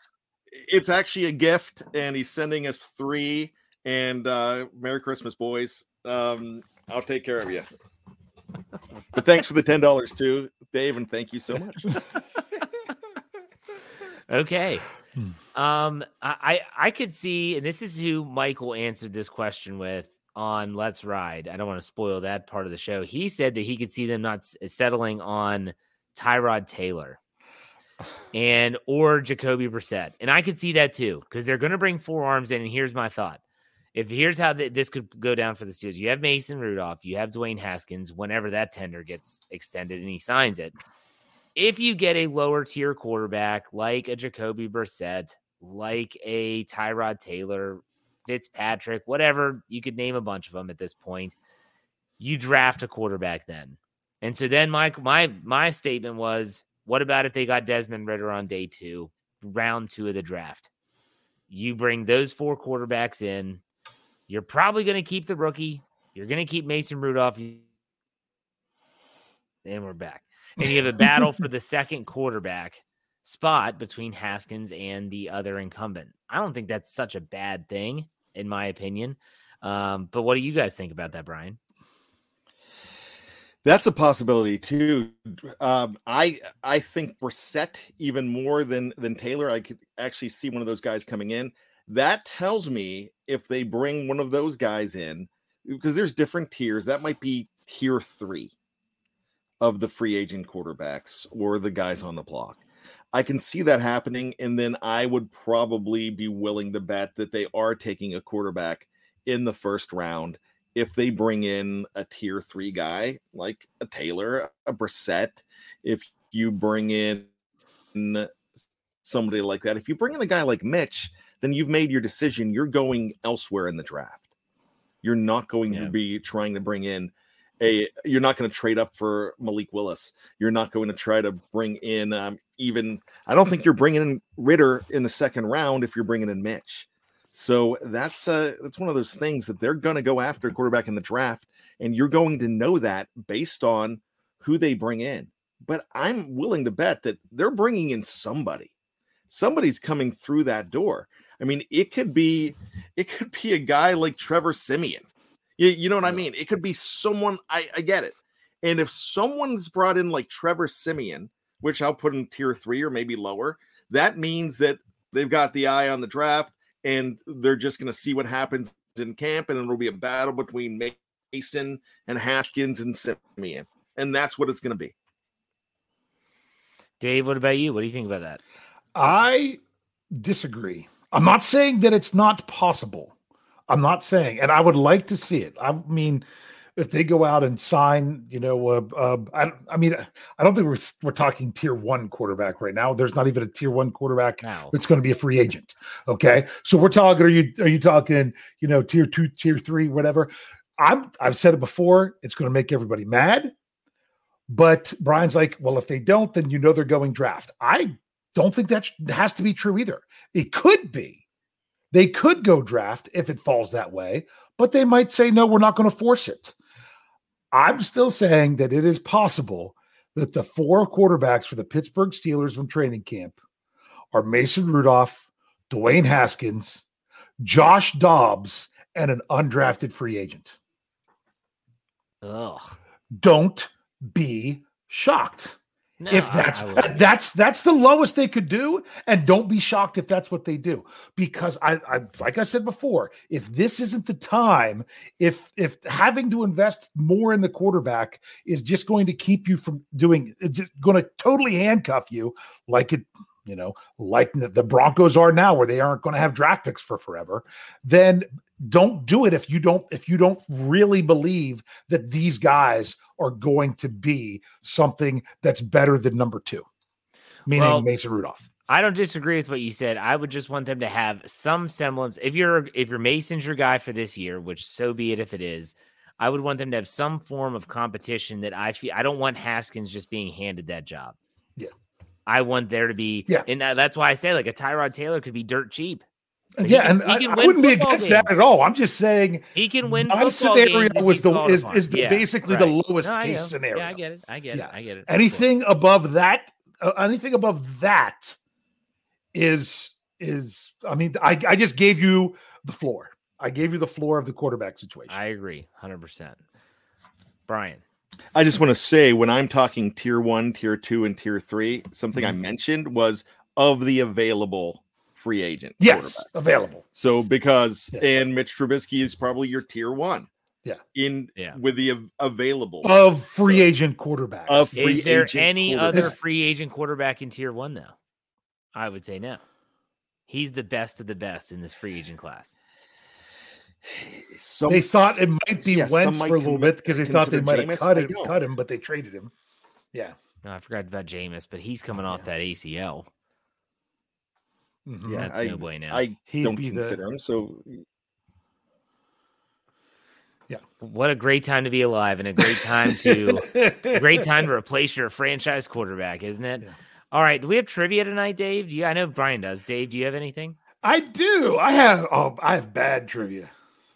it's actually a gift, and he's sending us three. And uh Merry Christmas, boys. Um, I'll take care of you. But thanks for the ten dollars too, Dave, and thank you so much. Okay. Um, I, I could see, and this is who Michael answered this question with on Let's Ride. I don't want to spoil that part of the show. He said that he could see them not settling on Tyrod Taylor and or Jacoby Brissett, and I could see that too because they're going to bring four arms in. And here's my thought: if here's how th- this could go down for the Steelers, you have Mason Rudolph, you have Dwayne Haskins. Whenever that tender gets extended and he signs it, if you get a lower tier quarterback like a Jacoby Brissett, like a Tyrod Taylor, Fitzpatrick, whatever, you could name a bunch of them at this point. You draft a quarterback then. And so then my my my statement was, what about if they got Desmond Ridder on day 2, round 2 of the draft? You bring those four quarterbacks in. You're probably going to keep the rookie. You're going to keep Mason Rudolph. And we're back and you have a battle for the second quarterback spot between Haskins and the other incumbent. I don't think that's such a bad thing, in my opinion. Um, but what do you guys think about that, Bryan? That's a possibility too. Um, I I think Brissett even more than than Taylor. I could actually see one of those guys coming in. That tells me if they bring one of those guys in, because there's different tiers. That might be tier three of the free agent quarterbacks or the guys on the block. I can see that happening, and then I would probably be willing to bet that they are taking a quarterback in the first round if they bring in a tier three guy like a Taylor, a Brissett, if you bring in somebody like that, if you bring in a guy like Mitch, then you've made your decision. You're going elsewhere in the draft. You're not going Yeah. to be trying to bring in You're not going to trade up for Malik Willis. You're not going to try to bring in um, even. I don't think you're bringing in Ridder in the second round if you're bringing in Mitch. So that's uh that's one of those things that they're going to go after quarterback in the draft, and you're going to know that based on who they bring in. But I'm willing to bet that they're bringing in somebody. Somebody's coming through that door. I mean, it could be it could be a guy like Trevor Siemian. You, you know what I mean? It could be someone. I, I get it. And if someone's brought in like Trevor Siemian, which I'll put in tier three or maybe lower, that means that they've got the eye on the draft and they're just going to see what happens in camp, and it'll be a battle between Mason and Haskins and Siemian, and that's what it's going to be. Dave, what about you? What do you think about that? I disagree. I'm not saying that it's not possible. I'm not saying, and I would like to see it. I mean, if they go out and sign, you know, uh, uh, I, I mean, I don't think we're we're talking tier one quarterback right now. There's not even a tier one quarterback No. that's going to be a free agent. Okay, so we're talking. Are you are you talking? You know, tier two, tier three, whatever. I'm I've said it before. It's going to make everybody mad. But Bryan's like, well, if they don't, then you know they're going draft. I don't think that has to be true either. It could be. They could go draft if it falls that way, but they might say, no, we're not going to force it. I'm still saying that it is possible that the four quarterbacks for the Pittsburgh Steelers from training camp are Mason Rudolph, Dwayne Haskins, Josh Dobbs, and an undrafted free agent. Ugh. Don't be shocked. No, if that's that's that's the lowest they could do and don't be shocked if that's what they do. Because I, I like i said before if this isn't the time if if having to invest more in the quarterback is just going to keep you from doing it's going to totally handcuff you like it you know like the, broncos are now where they aren't going to have draft picks for forever then don't do it if you don't if you don't really believe that these guys are going to be something that's better than number two meaning Well, mason rudolph I don't disagree with what you said. I would just want them to have some semblance. If you're if you're Mason's your guy for this year, which so be it if it is, I would want them to have some form of competition that I feel I don't want Haskins just being handed that job. I want there to be Yeah. and that- that's why I say like a Tyrod Taylor could be dirt cheap. He yeah, can- and he I, can I win wouldn't be against that games. at all. I'm just saying He can win my scenario was the is, is the, Yeah, basically the lowest No, case scenario. Yeah, I get it. I get Yeah. it. I get it. anything above that uh, anything above that is is i mean I, I just gave you the floor i gave you the floor of the quarterback situation I agree, hundred percent. Bryan, I just want to say when I'm talking tier one, tier two, and tier three, something Mm-hmm. I mentioned was of the available free agent. yes available So because Yeah. and Mitch Trubisky is probably your tier one. Yeah. In Yeah. with the av- available of free So- agent quarterbacks Of free is there agent any other free agent quarterback in tier one though? I would say no. He's the best of the best in this free agent class. Some- they thought it might be yeah, Wentz might for a little bit because they thought they consider might have cut him, cut him, but they traded him. Yeah. No, I forgot about Jameis, but he's coming off that ACL. Mhm. Yeah, That's I, no bueno. I He'd don't be the- consider him. So yeah. What a great time to be alive and a great time to great time to replace your franchise quarterback, isn't it? Yeah. All right. Do we have trivia tonight, Dave? Do you I know Bryan does. Dave, do you have anything? I do. I have. Oh, I have bad trivia.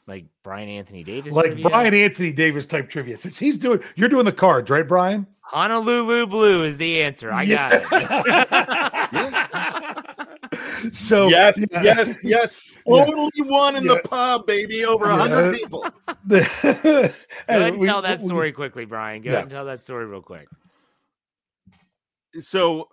Like Bryan Anthony Davis? like trivia? Bryan Anthony Davis type trivia. Since he's doing, you're doing the cards, right, Bryan? Honolulu Blue is the answer. I got it. so yes, yeah. yes, yes. Yeah. Only one in Yeah. the pub, baby. Over a Yeah. hundred people. Go ahead and we- tell that we- story quickly, Bryan. Go Yeah. ahead and tell that story real quick. so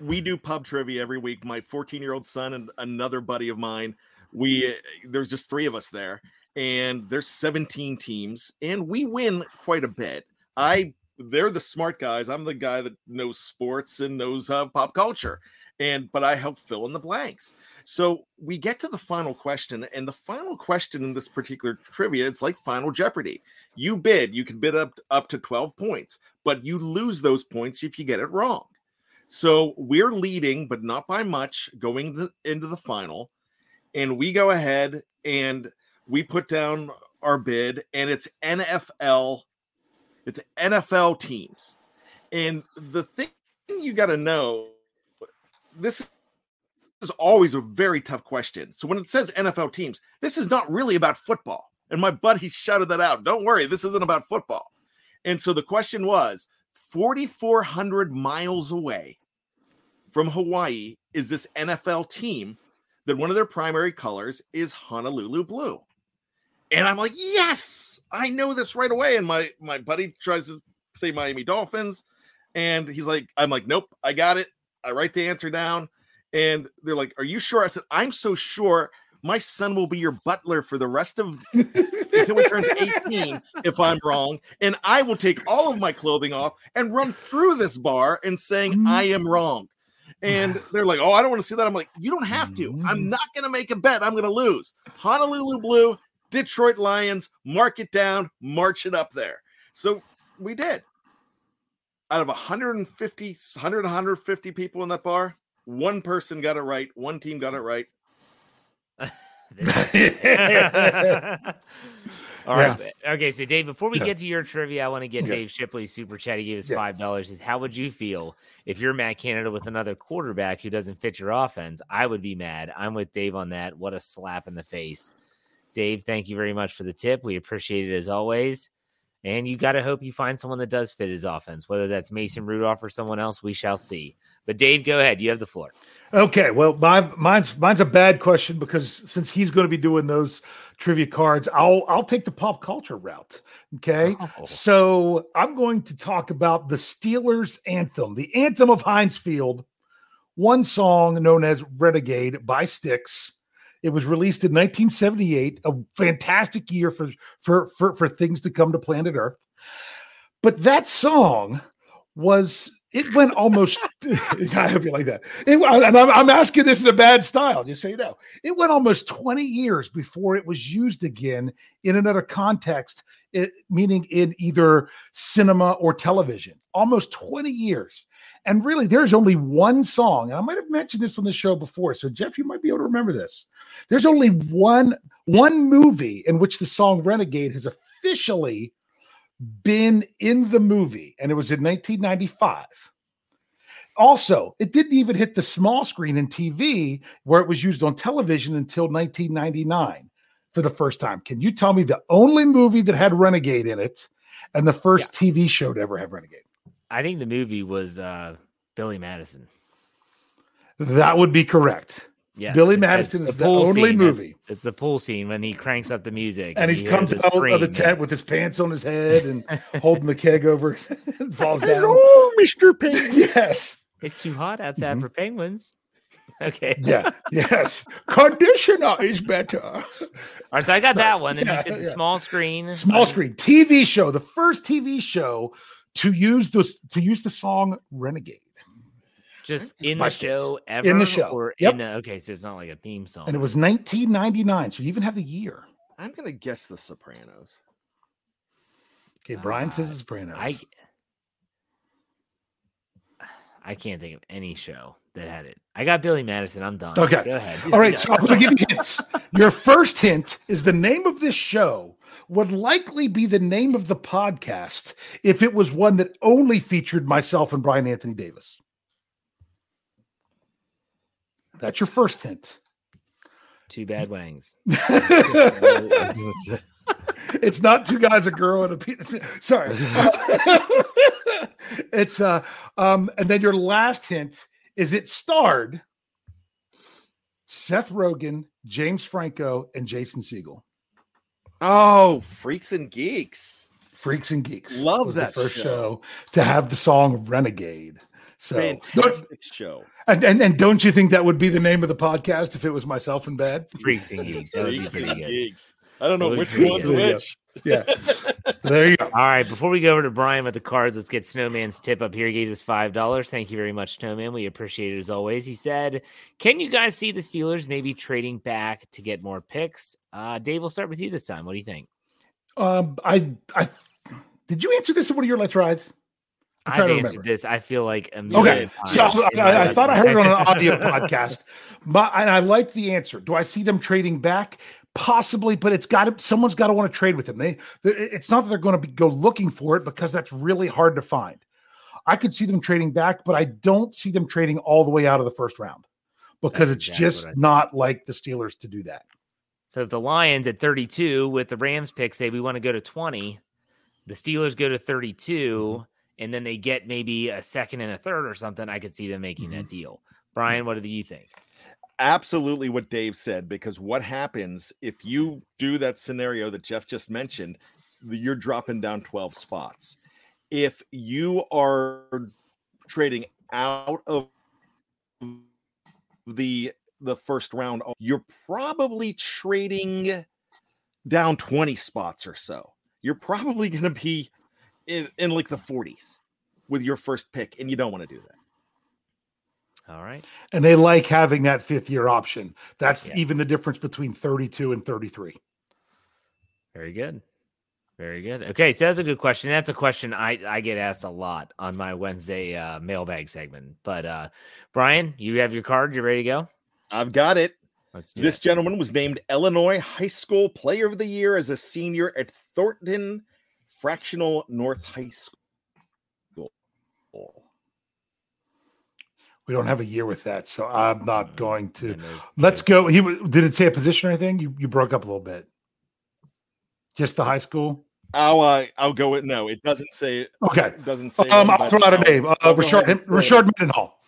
we do pub trivia every week. My 14 year old son and another buddy of mine. We there's just three of us there, and there's 17 teams, and we win quite a bit. I they're the smart guys. I'm the guy that knows sports and knows uh, pop culture, and but I help fill in the blanks. So we get to the final question, and the final question in this particular trivia, it's like Final Jeopardy. You bid, you can bid up up to 12 points, but you lose those points if you get it wrong. So we're leading, but not by much, going to, into the final. And we go ahead and we put down our bid, and it's NFL, it's NFL teams. And the thing you got to know this is always a very tough question. So when it says NFL teams, this is not really about football. And my buddy shouted that out. Don't worry, this isn't about football. And so the question was 4,400 miles away from Hawaii is this NFL team that one of their primary colors is Honolulu blue. And I'm like, yes, I know this right away. And my my buddy tries to say Miami Dolphins, and he's like, I'm like, nope, I got it. I write the answer down, and they're like, "Are you sure?" I said, "I'm so sure." My son will be your butler for the rest of until he turns 18 if I'm wrong. And I will take all of my clothing off and run through this bar and saying I mm. am wrong. And they're like, Oh, I don't want to see that. I'm like, You don't have to. I'm mm. not going to make a bet. I'm going to lose. Honolulu Blue Detroit Lions, mark it down, march it up there. So we did. Out of 150, 100, 150 people in that bar, one person got it right. One team got it right. All right. Okay. So, Dave, before we Yeah. get to your trivia, I want to get Yeah. Dave Shipley's super chat. He gave us $5. Is how would you feel if you're Matt Canada with another quarterback who doesn't fit your offense? I would be mad. I'm with Dave on that. What a slap in the face. Dave, thank you very much for the tip. We appreciate it as always. And you got to hope you find someone that does fit his offense, whether that's Mason Rudolph or someone else. We shall see. But, Dave, go ahead. You have the floor. Okay, well, my mine's mine's a bad question because since he's going to be doing those trivia cards, I'll I'll take the pop culture route. Okay, Oh. so I'm going to talk about the Steelers anthem, the anthem of Heinz Field, one song known as "Renegade" by Styx. It was released in 1978, a fantastic year for for for, for things to come to planet Earth. But that song was it went almost I hope you like that. It, and I'm, I'm asking this in a bad style, just so you know. It went almost 20 years before it was used again in another context, it, meaning in either cinema or television. Almost 20 years. And really, there's only one song, and I might have mentioned this on the show before. So, Jeff, you might be able to remember this. There's only one one movie in which the song Renegade has officially been in the movie, and it was in 1995. Also, it didn't even hit the small screen in TV where it was used on television until 1999 for the first time. Can you tell me the only movie that had Renegade in it and the first TV show to ever have Renegade? I think the movie was uh, Billy Madison. That would be correct. Yes, Billy Madison is the pool only scene. movie. It's the pool scene when he cranks up the music And he comes the out of the tent with his pants on his head and holding the keg over and falls down. Oh, Mr. Penguin. Yes. It's too hot outside for penguins. Okay. Mm-hmm. Yeah. Yes. Conditioner is better. All right. So I got that one. And Yeah, you said the yeah. small screen. Small Um, screen TV show, the first TV show to use this to use the song Renegade. Just in the Styx. show ever? In the show. Or Yep. in a, okay. So it's not like a theme song. And it was 1999. So you even have the year. I'm gonna guess the Sopranos. Okay, Bryan says uh, The Sopranos. I, I can't think of any show that had it. I got Billy Madison. I'm done. Okay. Go ahead. All right, so I'm going to give you hints. Your first hint is the name of this show would likely be the name of the podcast if it was one that only featured myself and Bryan Anthony Davis. That's your first hint. Two bad wangs. it's not two guys, a girl, and a pe- sorry. it's uh um, and then your last hint is it starred Seth Rogen, James Franco, and Jason Segel. Oh, freaks and geeks. Freaks and Geeks. Love was that the first show. show. to have the song Renegade. So Fantastic show. and, and and don't you think that would be the name of the podcast if it was myself in bed? Freaks and geeks. That would be Freaks and geeks. I don't know That which be one's which. Yeah. there you go. All right, before we go over to Bryan with the cards, let's get Snowman's tip up here. He gave us five dollars. Thank you very much, Snowman. We appreciate it as always. He said, "Can you guys see the Steelers maybe trading back to get more picks?" Uh, Dave, we'll start with you this time. What do you think? Um, I I did you answer this in one of your Let's Rides? I've answered remember. this. I feel like Okay, so I, I- I thought I heard it on an audio podcast, but and I like the answer. Do I see them trading back? Possibly, but it's got to. Someone's got to want to trade with them. They, it's not that they're going to be, go looking for it because that's really hard to find. I could see them trading back, but I don't see them trading all the way out of the first round because That's it's exactly just what I think. not like the Steelers to do that. So if the Lions at 32 with the Rams pick say we want to go to 20, the Steelers go to 32, Mm-hmm. And then they get maybe a second and a third or something, I could see them making Mm-hmm. that deal. Bryan, what do you think? Absolutely what Dave said, because what happens if you do that scenario that Jeff just mentioned, you're dropping down 12 spots. If you are trading out of the the first round, you're probably trading down 20 spots or so. You're probably going to be in, in like the 40s with your first pick, and you don't want to do that. All right. And they like having that fifth year option. That's Yes. even the difference between 32 and 33. Very good. Very good. Okay, so that's a good question. That's a question I, I get asked a lot on my Wednesday uh, mailbag segment. But uh, Bryan, you have your card. You ready to go? I've got it. Let's do This it. gentleman was named Illinois High School Player of the Year as a senior at Thornton Fractional North High School. We don't have a year with that, so I'm not going to. Let's go. He did it say a position or anything? You you broke up a little bit. Just the high school. I'll uh, I'll go with no. It doesn't say. Okay. It doesn't say. Um, I'll throw out a name. Uh, I'll Richard ahead Richard. Mendenhall.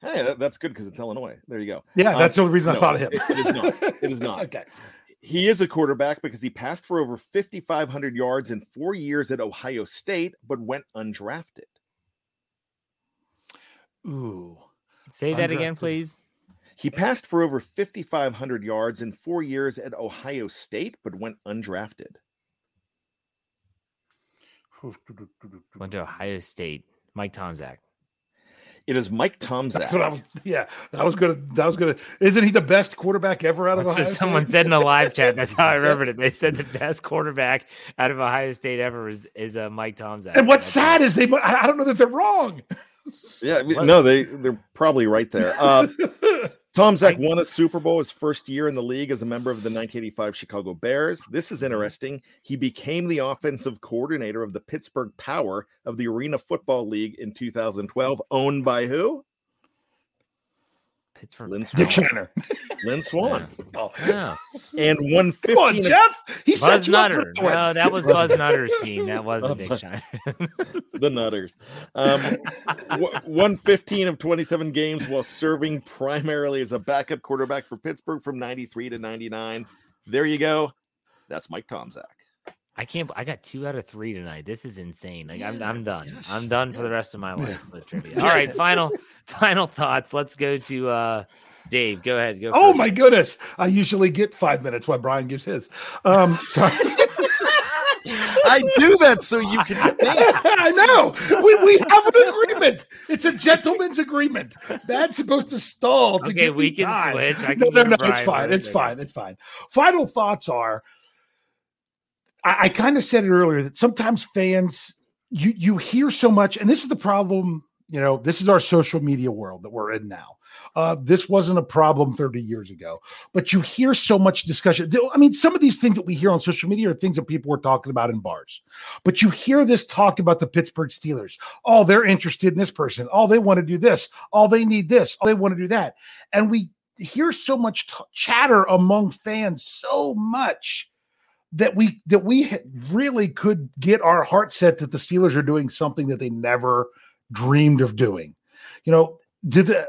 Hey, that's good because it's Illinois. There you go. Yeah, Um, that's the only reason I thought of him. It, it is not. It is not. okay. He is a quarterback because he passed for over 5,500 yards in four years at Ohio State, but went undrafted. Ooh. Say that again, please. He passed for over 5,500 yards in four years at Ohio State, but went undrafted. Went to Ohio State. Mike Tomczak. It is Mike Tomczak. That's what I was. Yeah, that was gonna. That was gonna. Isn't he the best quarterback ever out of That's Ohio what someone State? said in the live chat. That's how I remembered it. They said the best quarterback out of Ohio State ever is is uh, Mike Tomczak. And what's That's sad is they. I I don't know that they're wrong. Yeah, I mean, no, they they're probably right there. Uh, Tomczak won a Super Bowl his first year in the league as a member of the 1985 Chicago Bears. This is mm-hmm. interesting. He became the offensive coordinator of the Pittsburgh Power of the Arena Football League in 2012, owned by who? Pittsburgh. Lynn Dick Swann. Shiner. Lynn Swann. Oh, Yeah. And on, 115 on, Jeff. He set Buzz you up for Nutter. that. No, that was Buzz Nutter's team. That wasn't Dick Shiner. the Nutters. Um, w- 115 of 27 games while serving primarily as a backup quarterback for Pittsburgh from 93 to 99. There you go. That's Mike Tomczak. I can't. I got two out of three tonight. This is insane. Like I'm, I'm done. I'm done for the rest of my life with trivia. All right, final, final thoughts. Let's go to uh Dave. Go ahead. Go. Oh first. my goodness! I usually get five minutes while Bryan gives his. Um, sorry. I do that so you can think. I know. We, we have an agreement. It's a gentleman's agreement. That's supposed to stall. To Okay, give we me can time. switch. I no, can no, give no. Bryan It's fine. It's fine. It's fine. Final thoughts are. I, I kind of said it earlier that sometimes fans, you you hear so much, and this is the problem. You know, this is our social media world that we're in now. Uh, this wasn't a problem 30 years ago, but you hear so much discussion. I mean, some of these things that we hear on social media are things that people were talking about in bars, but you hear this talk about the Pittsburgh Steelers. Oh, they're interested in this person. Oh, they want to do this. Oh, they need this. Oh, they want to do that. And we hear so much t- chatter among fans so much that we that we really could get our heart set that the Steelers are doing something that they never dreamed of doing. You know, did the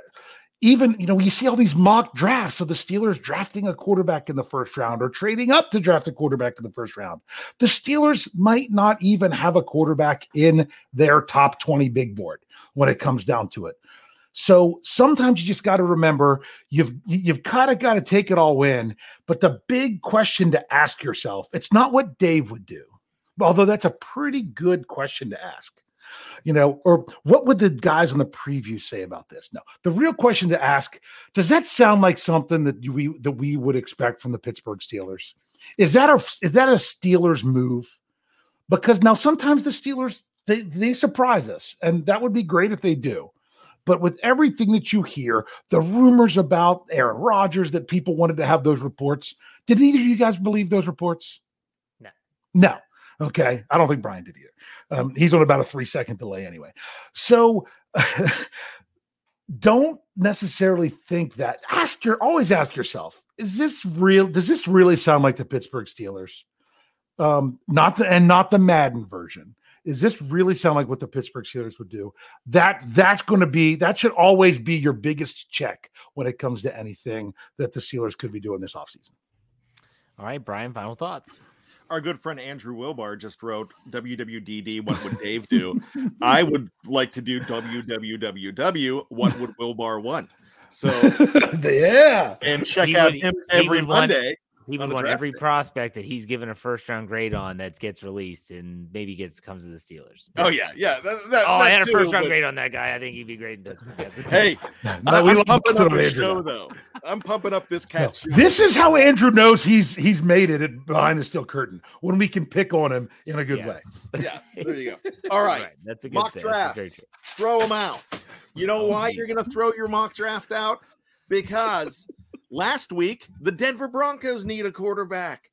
even you know you see all these mock drafts of the Steelers drafting a quarterback in the first round or trading up to draft a quarterback in the first round. The Steelers might not even have a quarterback in their top 20 big board when it comes down to it. So sometimes you just got to remember you've you've kind of got to take it all in. But the big question to ask yourself, it's not what Dave would do, although that's a pretty good question to ask. You know, or what would the guys on the preview say about this? No, the real question to ask: Does that sound like something that we that we would expect from the Pittsburgh Steelers? Is that a is that a Steelers move? Because now sometimes the Steelers they they surprise us, and that would be great if they do. But with everything that you hear, the rumors about Aaron Rodgers that people wanted to have those reports, did either of you guys believe those reports? No. No. Okay. I don't think Bryan did either. Um, he's on about a three second delay anyway. So don't necessarily think that. Ask your always ask yourself, is this real? Does this really sound like the Pittsburgh Steelers? Um, not the and not the Madden version. Is this really sound like what the Pittsburgh Steelers would do? That that's going to be that should always be your biggest check when it comes to anything that the Steelers could be doing this offseason. All right, Bryan. Final thoughts. Our good friend Andrew Wilbar just wrote WWDD. What would Dave do? I would like to do WWWW. What would Wilbar want? So yeah, and check He out would- him every would want- Monday. He on would want draft every day. prospect that he's given a first round grade on that gets released and maybe gets comes to the Steelers. Oh yeah, yeah. That, that, Oh, I that had a first round but- grade on that guy. I think he'd be great in Pittsburgh. Hey, No, we I'm lost pumping it up on the show though. I'm pumping up this No, this is how Andrew knows he's he's made it at- behind the steel curtain when we can pick on him in a good way. Yeah, there you go. All right, that's a good mock thing. That's a. Throw them out. You know Oh, why geez. you're going to throw your mock draft out? Because last week the Denver Broncos need a quarterback.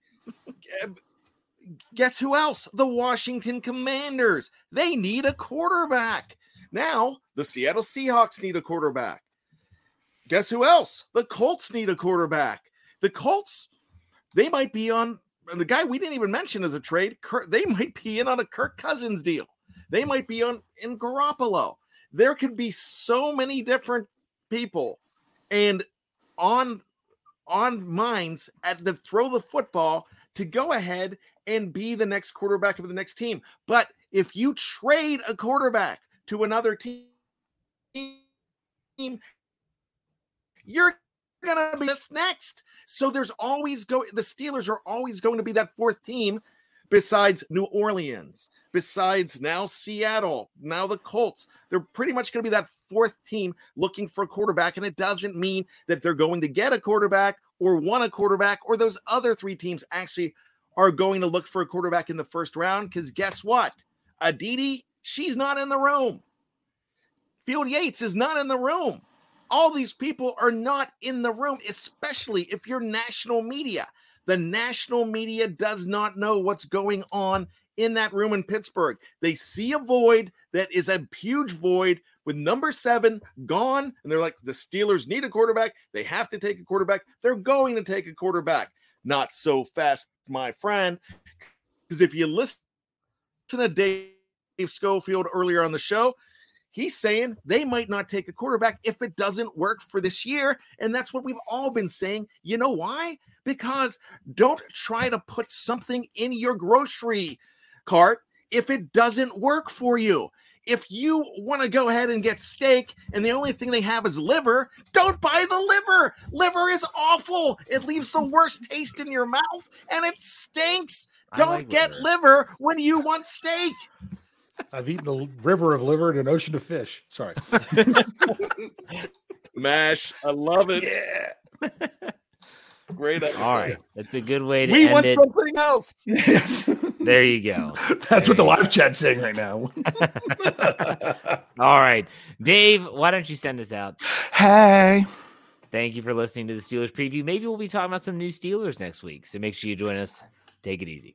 Guess who else? The Washington Commanders. They need a quarterback. Now the Seattle Seahawks need a quarterback. Guess who else? The Colts need a quarterback. The Colts, they might be on the guy we didn't even mention as a trade. Kirk, they might be in on a Kirk Cousins deal. They might be on in Garoppolo. There could be so many different people and on on minds at the throw the football to go ahead and be the next quarterback of the next team. But if you trade a quarterback to another team, you're gonna be this next. So there's always go the Steelers are always going to be that fourth team besides New Orleans, besides now Seattle, now the Colts. They're pretty much going to be that fourth team looking for a quarterback. And it doesn't mean that they're going to get a quarterback or want a quarterback, or those other three teams actually are going to look for a quarterback in the first round. Because guess what? Aditi, she's not in the room. Field Yates is not in the room. All these people are not in the room, especially if you're national media. The national media does not know what's going on in that room in Pittsburgh. They see a void that is a huge void with number seven gone, and they're like, the Steelers need a quarterback. They have to take a quarterback. They're going to take a quarterback. Not so fast, my friend. Because if you listen to Dave Schofield earlier on the show, he's saying they might not take a quarterback if it doesn't work for this year. And that's what we've all been saying. You know why? Because don't try to put something in your grocery cart if it doesn't work for you. If you want to go ahead and get steak and the only thing they have is liver, don't buy the liver. Liver is awful. It leaves the worst taste in your mouth and it stinks. I Don't like get liver. liver when you want steak. I've eaten a river of liver and an ocean of fish. Sorry. Mash. I love it. Yeah. Great episode. All right, that's a good way to We end want it. something else. yes. There you go. That's what the live chat's saying right now. All right, Dave, why don't you send us out? hey. Thank you for listening to the Steelers preview. Maybe we'll be talking about some new Steelers next week. So make sure you join us. Take it easy.